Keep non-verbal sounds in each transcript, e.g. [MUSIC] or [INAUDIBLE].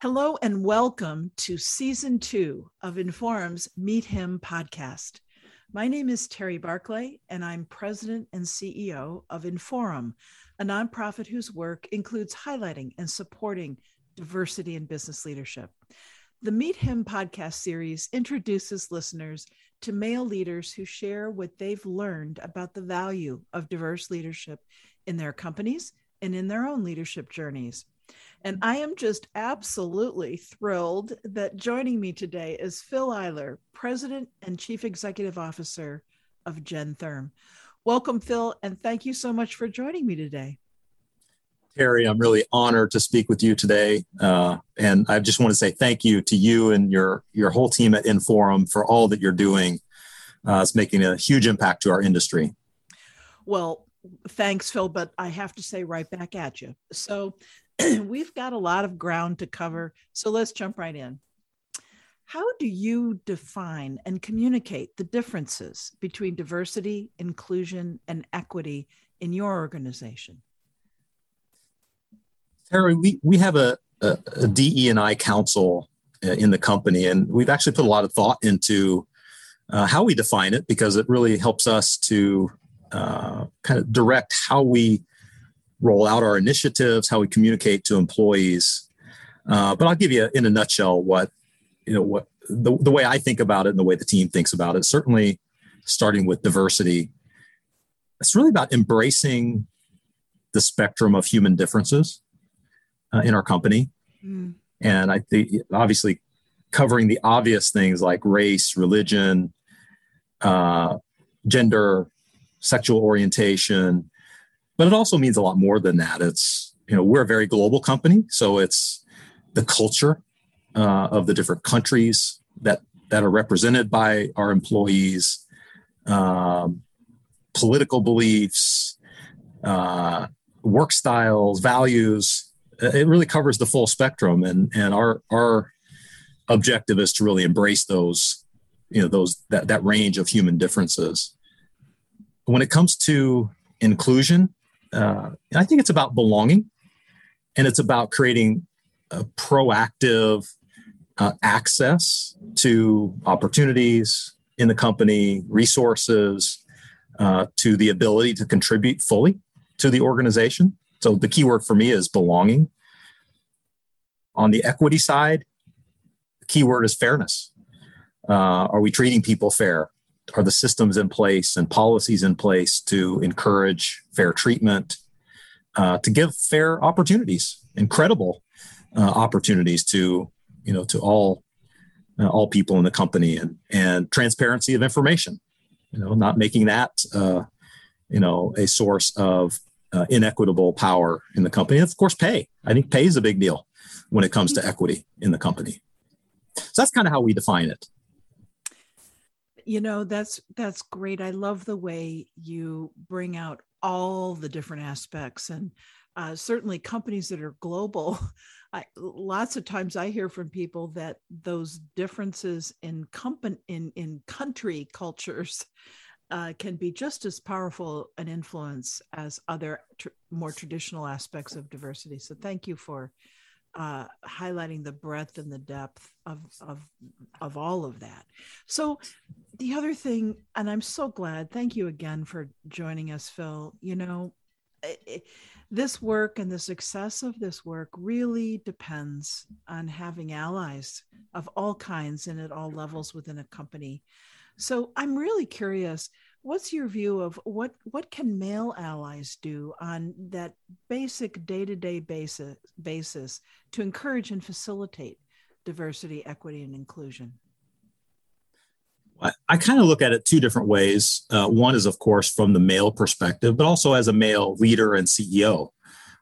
Hello and welcome to season two of Inforum's Meet Him podcast. My name is Terri Barclay, and I'm president and CEO of Inforum, a nonprofit whose work includes highlighting and supporting diversity in business leadership. The Meet Him podcast series introduces listeners to male leaders who share what they've learned about the value of diverse leadership in their companies and in their own leadership journeys. And I am just absolutely thrilled that joining me today is Phil Eyler, President and Chief Executive Officer of Gentherm. Welcome, Phil, and thank you so much for joining me today. Terri, I'm really honored to speak with you today, uh, and I just want to say thank you to you and your your whole team at Inforum for all that you're doing. Uh, it's making a huge impact to our industry. Well, thanks, Phil, but I have to say right back at you. So, [CLEARS THROAT] we've got a lot of ground to cover. So let's jump right in. How do you define and communicate the differences between diversity, inclusion, and equity in your organization? Terry, we, we have a, a, a DE and I council uh, in the company, and we've actually put a lot of thought into uh, how we define it because it really helps us to uh, kind of direct how we roll out our initiatives, how we communicate to employees. Uh, but I'll give you in a nutshell what you know what the, the way I think about it and the way the team thinks about it. Certainly, starting with diversity, it's really about embracing the spectrum of human differences uh, in our company, mm. and I think obviously covering the obvious things like race, religion, uh, gender, sexual orientation, but it also means a lot more than that. It's, you know, we're a very global company. So it's the culture uh, of the different countries that, that are represented by our employees, um, political beliefs, uh, work styles, values. It really covers the full spectrum. And, and our, our objective is to really embrace those, you know, those, that, that range of human differences. When it comes to inclusion, uh, I think it's about belonging and it's about creating a proactive uh, access to opportunities in the company, resources, uh, to the ability to contribute fully to the organization. So the key word for me is belonging. On the equity side, the key word is fairness. Uh, are we treating people fair? Are the systems in place and policies in place to encourage fair treatment, uh, to give fair opportunities, incredible uh, opportunities to you know to all uh, all people in the company, and and transparency of information. You know, not making that uh, you know a source of uh, inequitable power in the company. And of course, pay. I think pay is a big deal when it comes to equity in the company. So that's kind of how we define it you know that's that's great. I love the way you bring out all the different aspects and uh, certainly companies that are global. [LAUGHS] I, lots of times i hear from people that those differences in company in in country cultures uh, can be just as powerful an influence as other tr- more traditional aspects of diversity. So thank you for uh, highlighting the breadth and the depth of, of of all of that. So, the other thing, and I'm so glad. Thank you again for joining us, Phil. You know, it, this work and the success of this work really depends on having allies of all kinds and at all levels within a company. So, I'm really curious what's your view of what what can male allies do on that basic day-to-day basis basis to encourage and facilitate diversity equity and inclusion I, I kind of look at it two different ways. Uh, one is, of course, from the male perspective, but also as a male leader and CEO,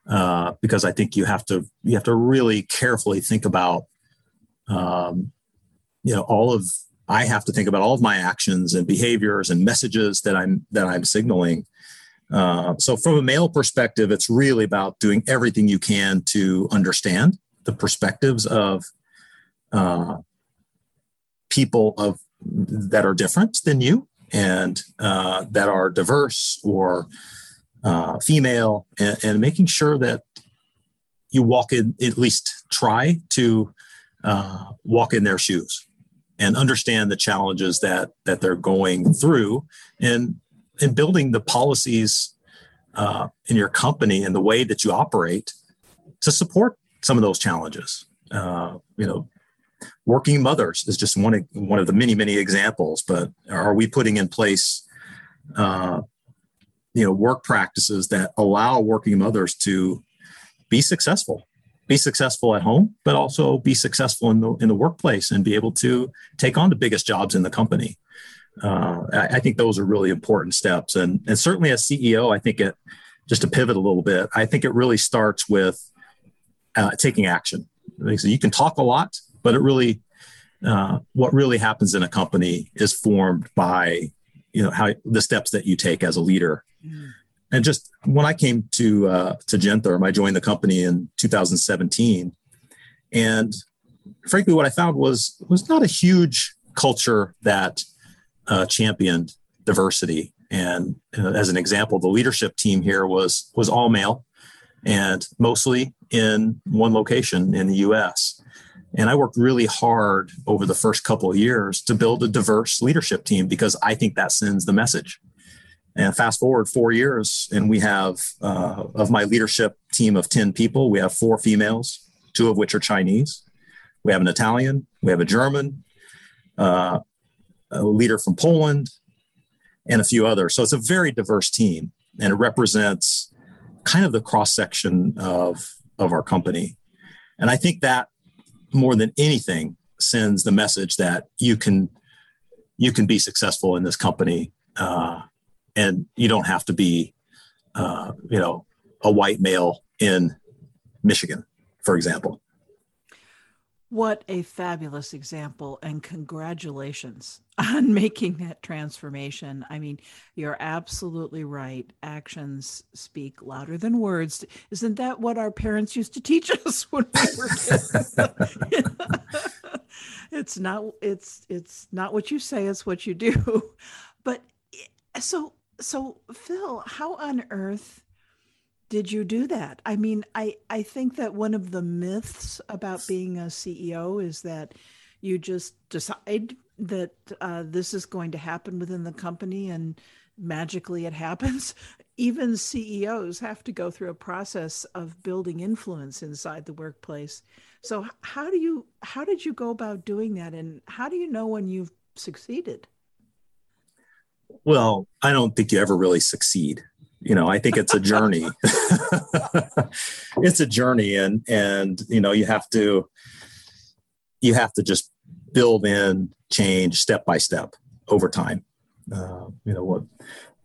uh, because I think you have to you have to really carefully think about, um, you know, all of I have to think about all of my actions and behaviors and messages that I'm that I'm signaling. Uh, so, from a male perspective, it's really about doing everything you can to understand the perspectives of uh, people of that are different than you and uh, that are diverse or uh, female, and, and making sure that you walk in at least try to uh, walk in their shoes and understand the challenges that that they're going through and and building the policies uh, in your company and the way that you operate to support some of those challenges. Uh, you know working mothers is just one of, one of the many many examples but are we putting in place uh, you know work practices that allow working mothers to be successful be successful at home but also be successful in the in the workplace and be able to take on the biggest jobs in the company. Uh, I, I, think those are really important steps. And and certainly as ceo i think it just to pivot a little bit i think it really starts with uh, taking action. So you can talk a lot but it really uh, what really happens in a company is formed by you know how the steps that you take as a leader. Mm. And just when i came to uh, to gentherm i joined the company in 2017 and frankly what i found was was not a huge culture that uh, championed diversity. And uh, as an example the leadership team here was was all male and mostly in one location in the us and I worked really hard over the first couple of years to build a diverse leadership team because I think that sends the message. And fast forward four years, and we have uh, of my leadership team of 10 people, we have four females, two of which are Chinese. We have an Italian, we have a German, uh, a leader from Poland, and a few others. So it's a very diverse team, and it represents kind of the cross section of, of our company. And I think that more than anything sends the message that you can you can be successful in this company uh, and you don't have to be uh, you know a white male in michigan for example what a fabulous example, and congratulations [LAUGHS] on making that transformation. I mean, you're absolutely right. Actions speak louder than words. Isn't that what our parents used to teach [LAUGHS] us when we were kids? [LAUGHS] it's not it's it's not what you say, it's what you do. But eh, so so Phil, how on earth did you do that? I mean, I, I think that one of the myths about being a CEO is that you just decide that uh, this is going to happen within the company and magically it happens. [LAUGHS] Even CEOs have to go through a process of building influence inside the workplace. So how do you how did you go about doing that and how do you know when you've succeeded? Well, I don't think you ever really succeed. You know i think it's a journey. [LAUGHS] It's a journey and and you know you have to you have to just build in change step by step over time. Uh, you know what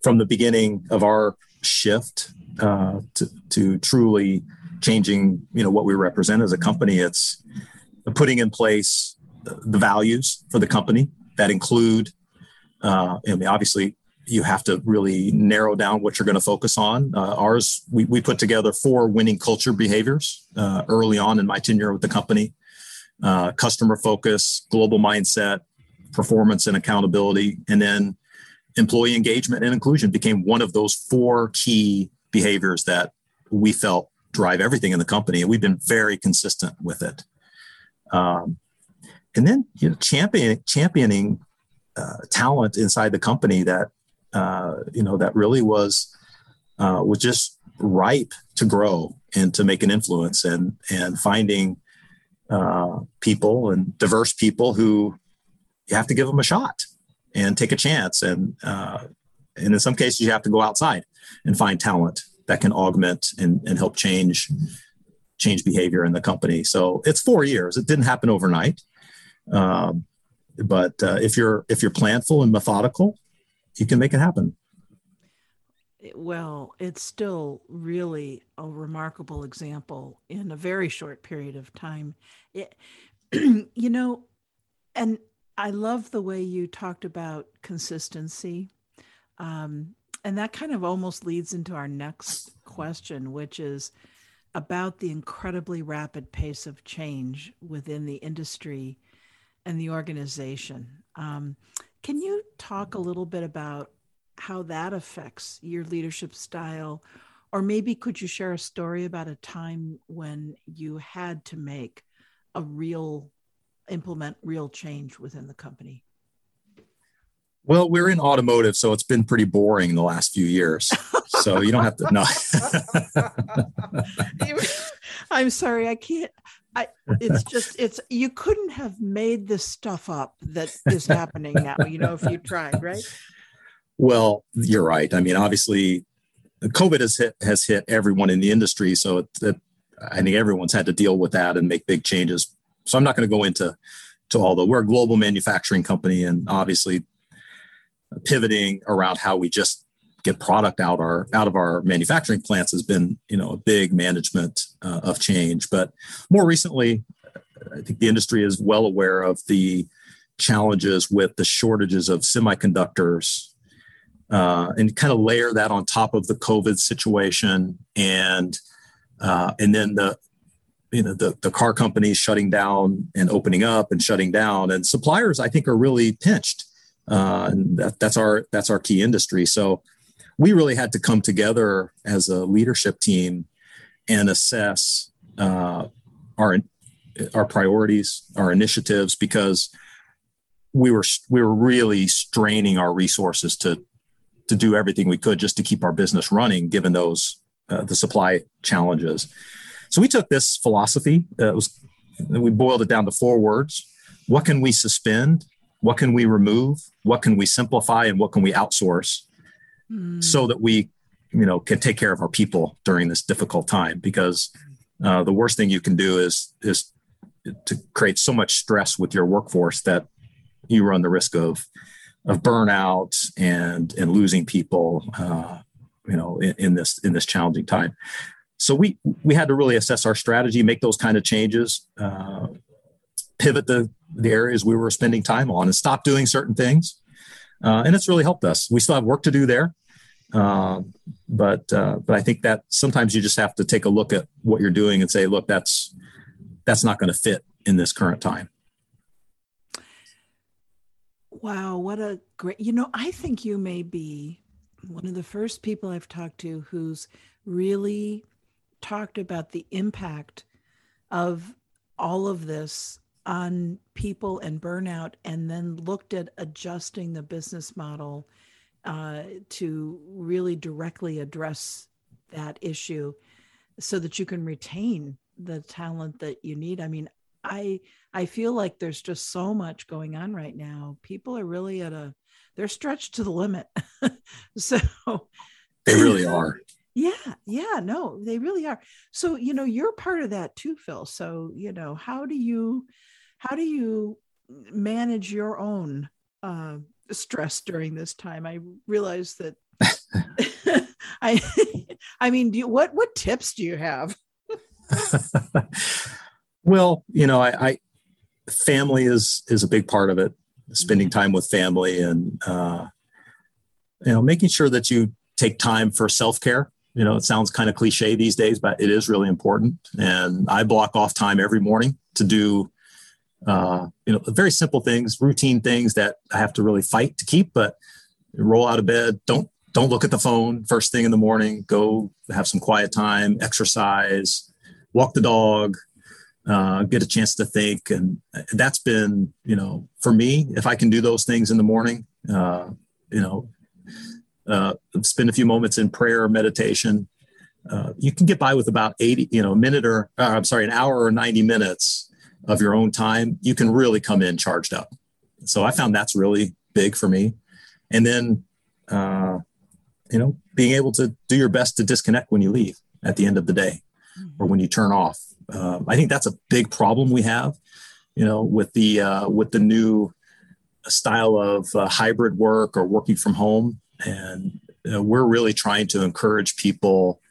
from the beginning of our shift uh, to, to truly changing you know what we represent as a company it's putting in place the values for the company that include uh, I mean, obviously you have to really narrow down what you're going to focus on. Uh, ours, we, we put together four winning culture behaviors uh, early on in my tenure with the company uh, customer focus, global mindset, performance and accountability, and then employee engagement and inclusion became one of those four key behaviors that we felt drive everything in the company. And we've been very consistent with it. Um, and then you know, champion, championing uh, talent inside the company that uh, you know, that really was uh, was just ripe to grow and to make an influence, and and finding uh, people and diverse people who you have to give them a shot and take a chance, and uh, and in some cases you have to go outside and find talent that can augment and, and help change change behavior in the company. So it's four years. It didn't happen overnight. Um, but uh, if you're if you're planful and methodical you can make it happen. Well, it's still really a remarkable example in a very short period of time. It, [CLEARS THROAT] you know, and I love the way you talked about consistency. Um, and that kind of almost leads into our next question, which is about the incredibly rapid pace of change within the industry and the organization. Um, can you talk a little bit about how that affects your leadership style? Or maybe could you share a story about a time when you had to make a real implement real change within the company? Well we're in automotive so it's been pretty boring the last few years. So you don't have to no [LAUGHS] i'm sorry i can't I, it's just it's you couldn't have made this stuff up that is happening now you know if you tried right? Well you're right. I mean obviously covid has hit has hit everyone in the industry so it, it, i think everyone's had to deal with that and make big changes. So i'm not going to go into to all the we're a global manufacturing company and obviously pivoting around how we just get product out our out of our manufacturing plants has been you know a big management uh, of change. But more recently i think the industry is well aware of the challenges with the shortages of semiconductors uh, and kind of layer that on top of the covid situation and uh, and then the you know the, the car companies shutting down and opening up and shutting down. And suppliers i think are really pinched uh, and that, that's our that's our key industry. So we really had to come together as a leadership team and assess uh, our our priorities, our initiatives, because we were we were really straining our resources to to do everything we could just to keep our business running, given those uh, the supply challenges. So we took this philosophy. Uh, was we boiled it down to four words: What can we suspend? What can we remove? What can we simplify? And what can we outsource? So that we you know can take care of our people during this difficult time because uh, the worst thing you can do is is to create so much stress with your workforce that you run the risk of of burnout and and losing people uh, you know in, in, this in this challenging time. So we we had to really assess our strategy make those kind of changes uh, pivot the the areas we were spending time on and stop doing certain things. Uh, and it's really helped us. We still have work to do there uh, but uh, but I think that sometimes you just have to take a look at what you're doing and say, look, that's that's not going to fit in this current time. Wow, what a great! You know, I think you may be one of the first people I've talked to who's really talked about the impact of all of this on people and burnout, and then looked at adjusting the business model uh, to really directly address that issue so that you can retain the talent that you need. I mean, I I feel like there's just so much going on right now. People are really at a they're stretched to the limit. [LAUGHS] so they really are. [CLEARS THROAT] Yeah, yeah, no, they really are. So, you know, you're part of that too, Phil. So, you know, how do you how do you manage your own uh, stress during this time. I realized that [LAUGHS] [LAUGHS] I I mean, do you, what what tips do you have? [LAUGHS] well, you know, I, I, family is is a big part of it. Spending mm-hmm. time with family and uh, you know, making sure that you take time for self care. You know, it sounds kind of cliche these days, but it is really important. And I block off time every morning to do uh, you know, very simple things, routine things that I have to really fight to keep. But roll out of bed, don't don't look at the phone first thing in the morning. Go have some quiet time, exercise, walk the dog, uh, get a chance to think, and that's been you know for me. If I can do those things in the morning, uh, you know, uh, spend a few moments in prayer or meditation. Uh, you can get by with about 80, you know, a minute or, uh, I'm sorry, an hour or 90 minutes of your own time, you can really come in charged up. So I found that's really big for me. And then, uh, you know, being able to do your best to disconnect when you leave at the end of the day or when you turn off. Uh, I think that's a big problem we have, you know, with the uh, with the new style of uh, hybrid work or working from home, and we're really trying to encourage people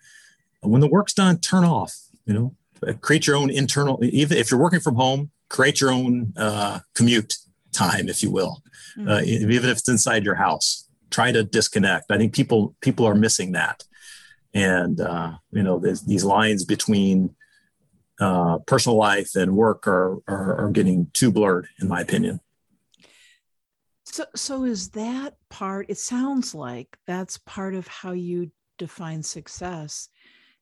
when the work's done, turn off. You know, create your own internal even if you're working from home create your own uh, commute time if you will. Mm-hmm. uh, even if it's inside your house try to disconnect. I think people people are missing that. And uh, you know these lines between uh, personal life and work are, are, are getting too blurred in my opinion. So so is that part it sounds like that's part of how you define success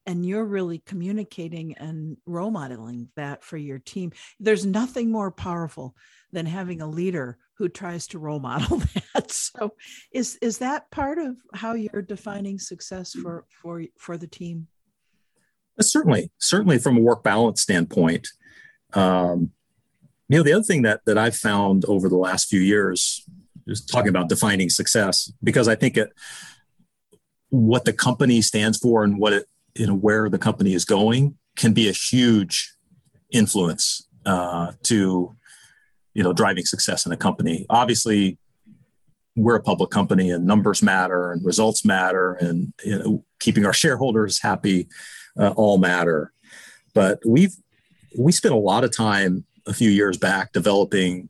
and you're really communicating and role modeling that for your team. There's nothing more powerful than having a leader who tries to role [LAUGHS] model that. So is is that part of how you're defining success for for for the team? Uh, certainly certainly from a work balance standpoint. Um, you know the other thing that that i've found over the last few years is talking about defining success because i think it what the company stands for and what it you know where the company is going can be a huge influence uh, to you know driving success in a company. Obviously we're a public company and numbers matter and results matter and you know keeping our shareholders happy uh, all matter. But we've we spent a lot of time a few years back developing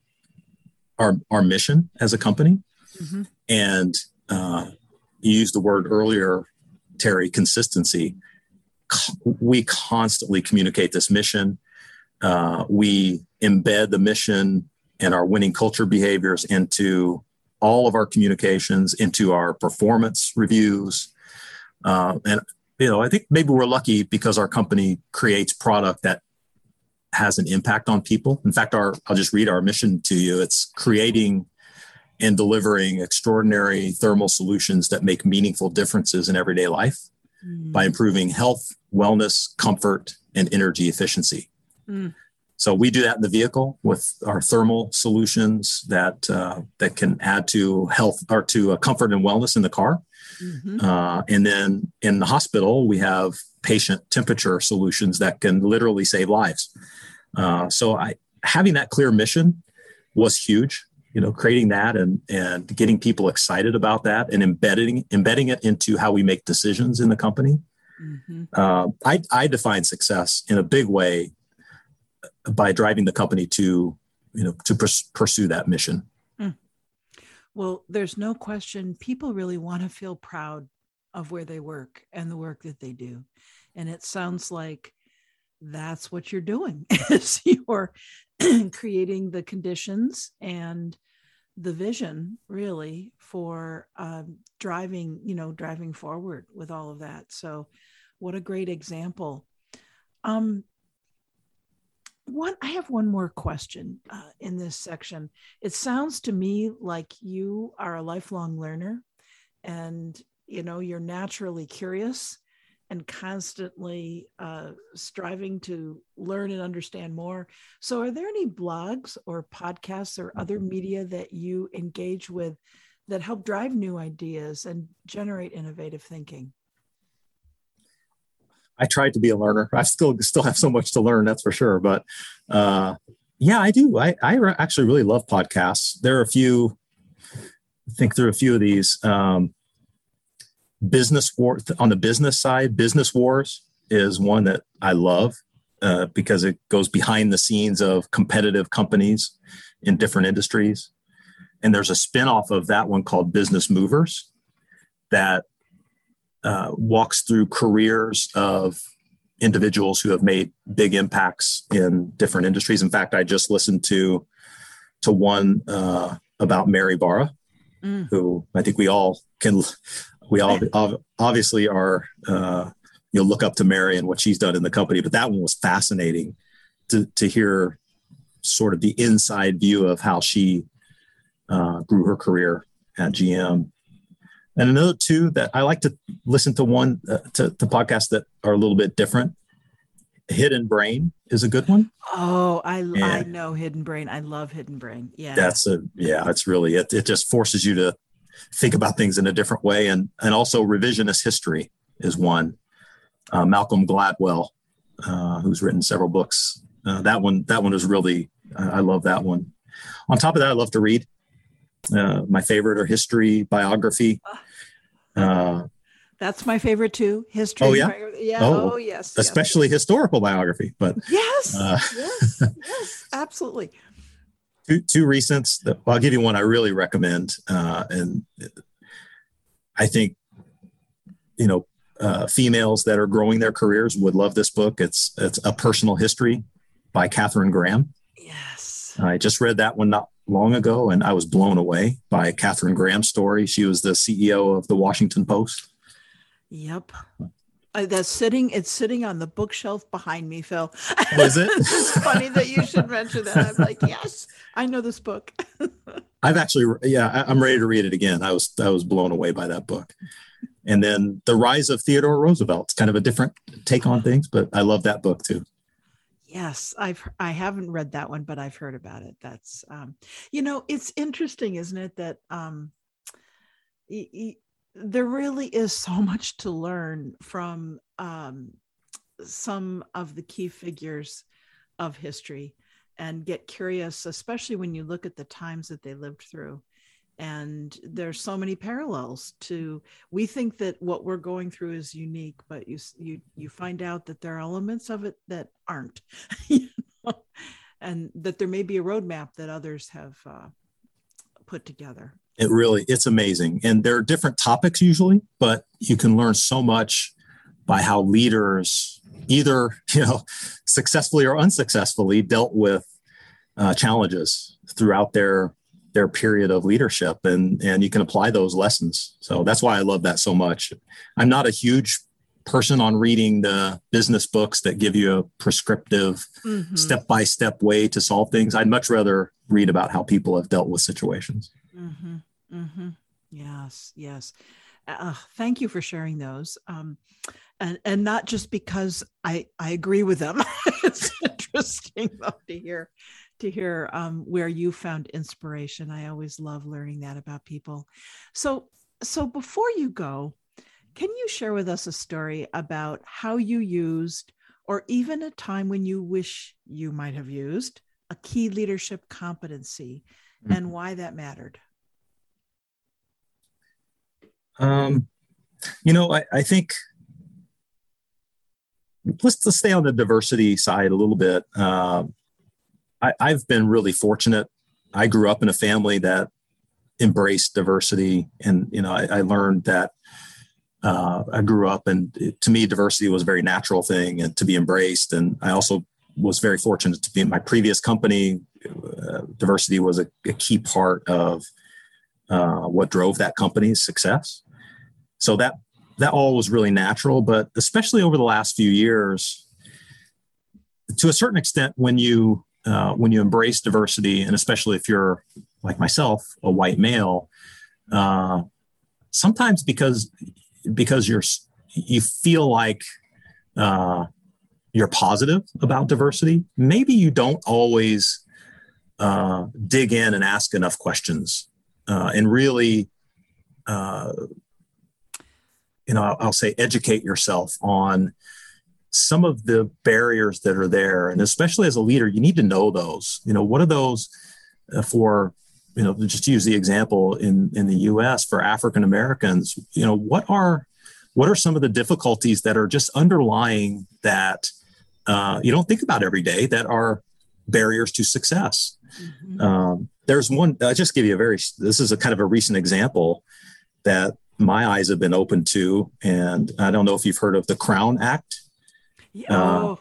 our our mission as a company. Mm-hmm. and uh, you used the word earlier terri consistency we constantly communicate this mission. Uh, we embed the mission and our winning culture behaviors into all of our communications, into our performance reviews. Uh, and, you know, I think maybe we're lucky because our company creates product that has an impact on people. In fact, our I'll just read our mission to you. It's creating and delivering extraordinary thermal solutions that make meaningful differences in everyday life mm. by improving health, wellness, comfort, and energy efficiency. Mm. So we do that in the vehicle with our thermal solutions that uh, that can add to health or to uh, comfort and wellness in the car. Mm-hmm. Uh, and then in the hospital, we have patient temperature solutions that can literally save lives. Uh, so I, having that clear mission was huge you know creating that and and getting people excited about that and embedding embedding it into how we make decisions in the company mm-hmm. uh, I, I define success in a big way by driving the company to you know to pers- pursue that mission mm. well there's no question people really want to feel proud of where they work and the work that they do and it sounds like that's what you're doing [LAUGHS] is you're [CLEARS THROAT] creating the conditions and the vision really for um, driving you know driving forward with all of that. So what a great example. Um one i have one more question uh, in this section. It sounds to me like you are a lifelong learner and you know you're naturally curious and constantly uh, striving to learn and understand more. So, are there any blogs or podcasts or other media that you engage with that help drive new ideas and generate innovative thinking? I tried to be a learner. I still still have so much to learn, that's for sure. But uh, yeah, I do. I, I actually really love podcasts. There are a few. think there are a few of these. Um, business war on the business side business wars is one that i love uh, because it goes behind the scenes of competitive companies in different industries and there's a spin-off of that one called business movers that uh, walks through careers of individuals who have made big impacts in different industries in fact i just listened to to one uh, about mary barra mm. who i think we all can we all obviously are uh, you know look up to Mary and what she's done in the company, but that one was fascinating to to hear sort of the inside view of how she uh, grew her career at GM. And another two that I like to listen to one uh, to, to podcasts that are a little bit different. Hidden Brain is a good one. Oh, I and I know Hidden Brain. I love Hidden Brain. Yeah, that's a yeah. It's really it. It just forces you to think about things in a different way. And, and also revisionist history is one. Uh, Malcolm Gladwell, uh, who's written several books. Uh, that one, that one is really, I love that one. On top of that, I love to read. Uh, my favorite are history, biography. Uh, That's my favorite too. History. Oh yeah. Yeah. Oh, oh yes. Especially yes. historical biography, but yes, uh, yes, yes, [LAUGHS] absolutely two two recents. That, well, I'll give you one I really recommend, uh, and I think you know uh, females that are growing their careers would love this book. It's it's a personal history by Katharine Graham. Yes, I just read that one not long ago, and I was blown away by Katharine Graham's story. She was the CEO of the Washington Post. Yep. Uh, that's sitting. It's sitting on the bookshelf behind me, Phil. Was it? [LAUGHS] it's funny that you should mention that. I'm like, yes, I know this book. [LAUGHS] I've actually, yeah, I'm ready to read it again. I was, I was blown away by that book. And then the rise of Theodore Roosevelt. It's kind of a different take on things, but I love that book too. Yes, I've I haven't read that one, but I've heard about it. That's um, you know, it's interesting, isn't it, that um, y- y- there really is so much to learn from um, some of the key figures of history and get curious, especially when you look at the times that they lived through. And there's so many parallels to. We think that what we're going through is unique, but you you you find out that there are elements of it that aren't, [LAUGHS] you know? and that there may be a roadmap that others have uh, put together. It really, it's amazing. And there are different topics usually, but you can learn so much by how leaders either, [LAUGHS] you know, successfully or unsuccessfully dealt with uh, challenges throughout their their period of leadership. And and you can apply those lessons. So that's why i love that so much. I'm not a huge person on reading the business books that give you a prescriptive step by step way to solve things. I'd much rather read about how people have dealt with situations. Mm-hmm. Mm-hmm. Yes, yes. Uh, thank you for sharing those. Um, and and not just because I I agree with them. [LAUGHS] it's interesting though to hear to hear um, where you found inspiration. I always love learning that about people. So so before you go, can you share with us a story about how you used, or even a time when you wish you might have used, a key leadership competency, mm-hmm. and why that mattered? Um, you know, I, I think let's, let's stay on the diversity side a little bit. Uh, I, I've been really fortunate. I grew up in a family that embraced diversity, and you know, I, I learned that uh, I grew up, and it, to me, diversity was a very natural thing and to be embraced. And I also was very fortunate to be in my previous company. Uh, diversity was a, a, key part of uh, what drove that company's success so that that all was really natural but especially over the last few years to a certain extent when you uh, when you embrace diversity and especially if you're like myself a white male uh, sometimes because because you're you feel like uh, you're positive about diversity maybe you don't always uh, dig in and ask enough questions uh, and really uh, you know, I'll, I'll say educate yourself on some of the barriers that are there. And especially as a leader, you need to know those. You know, what are those uh, for, you know, just to use the example in, in the US for African Americans, you know, what are what are some of the difficulties that are just underlying that uh, you don't think about every day that are barriers to success? Mm-hmm. Um, there's one, I'll just give you a very, this is a kind of a recent example that my eyes have been opened to. And I don't know if you've heard of the Crown Act. Yeah. Uh,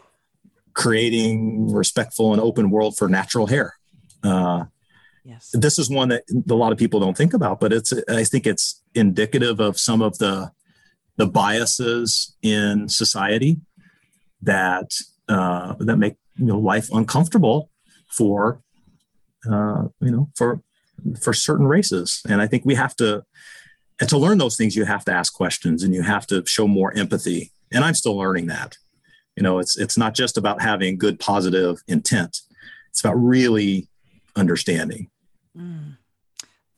creating respectful and open world for natural hair. Uh, yes. This is one that a lot of people don't think about, but it's I think it's indicative of some of the the biases in society that uh, that make you know life uncomfortable for uh, you know for for certain races, and I think we have to and to learn those things you have to ask questions and you have to show more empathy. And i'm still learning that. You know it's it's not just about having good positive intent. It's about really understanding. Mm,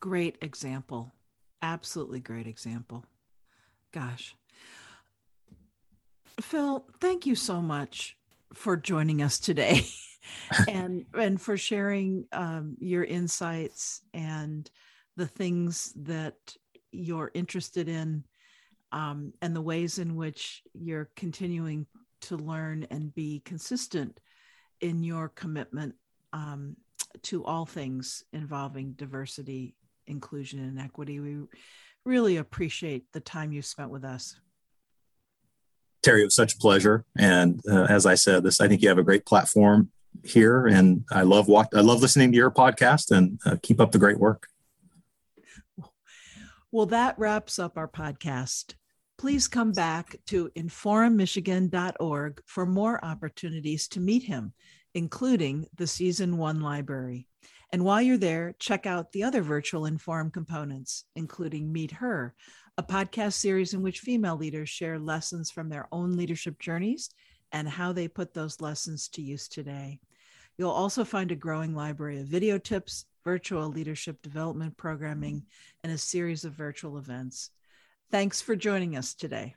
great example. Absolutely great example. Gosh. Phil thank you so much for joining us today [LAUGHS] and and for sharing um, your insights and the things that you're interested in um, and the ways in which you're continuing to learn and be consistent in your commitment um, to all things involving diversity, inclusion, and equity. We really appreciate the time you spent with us. Terri, it was such a pleasure. And uh, as I said, this I think you have a great platform here, and I love watch, I love listening to your podcast. And uh, keep up the great work. Well, that wraps up our podcast. please come back to inforummichigan.org for more opportunities to meet him, including the season one library. And while you're there, check out the other virtual Inforum components, including Meet Her, a podcast series in which female leaders share lessons from their own leadership journeys and how they put those lessons to use today. You'll also find a growing library of video tips, virtual leadership development programming, mm-hmm. and a series of virtual events. Thanks for joining us today.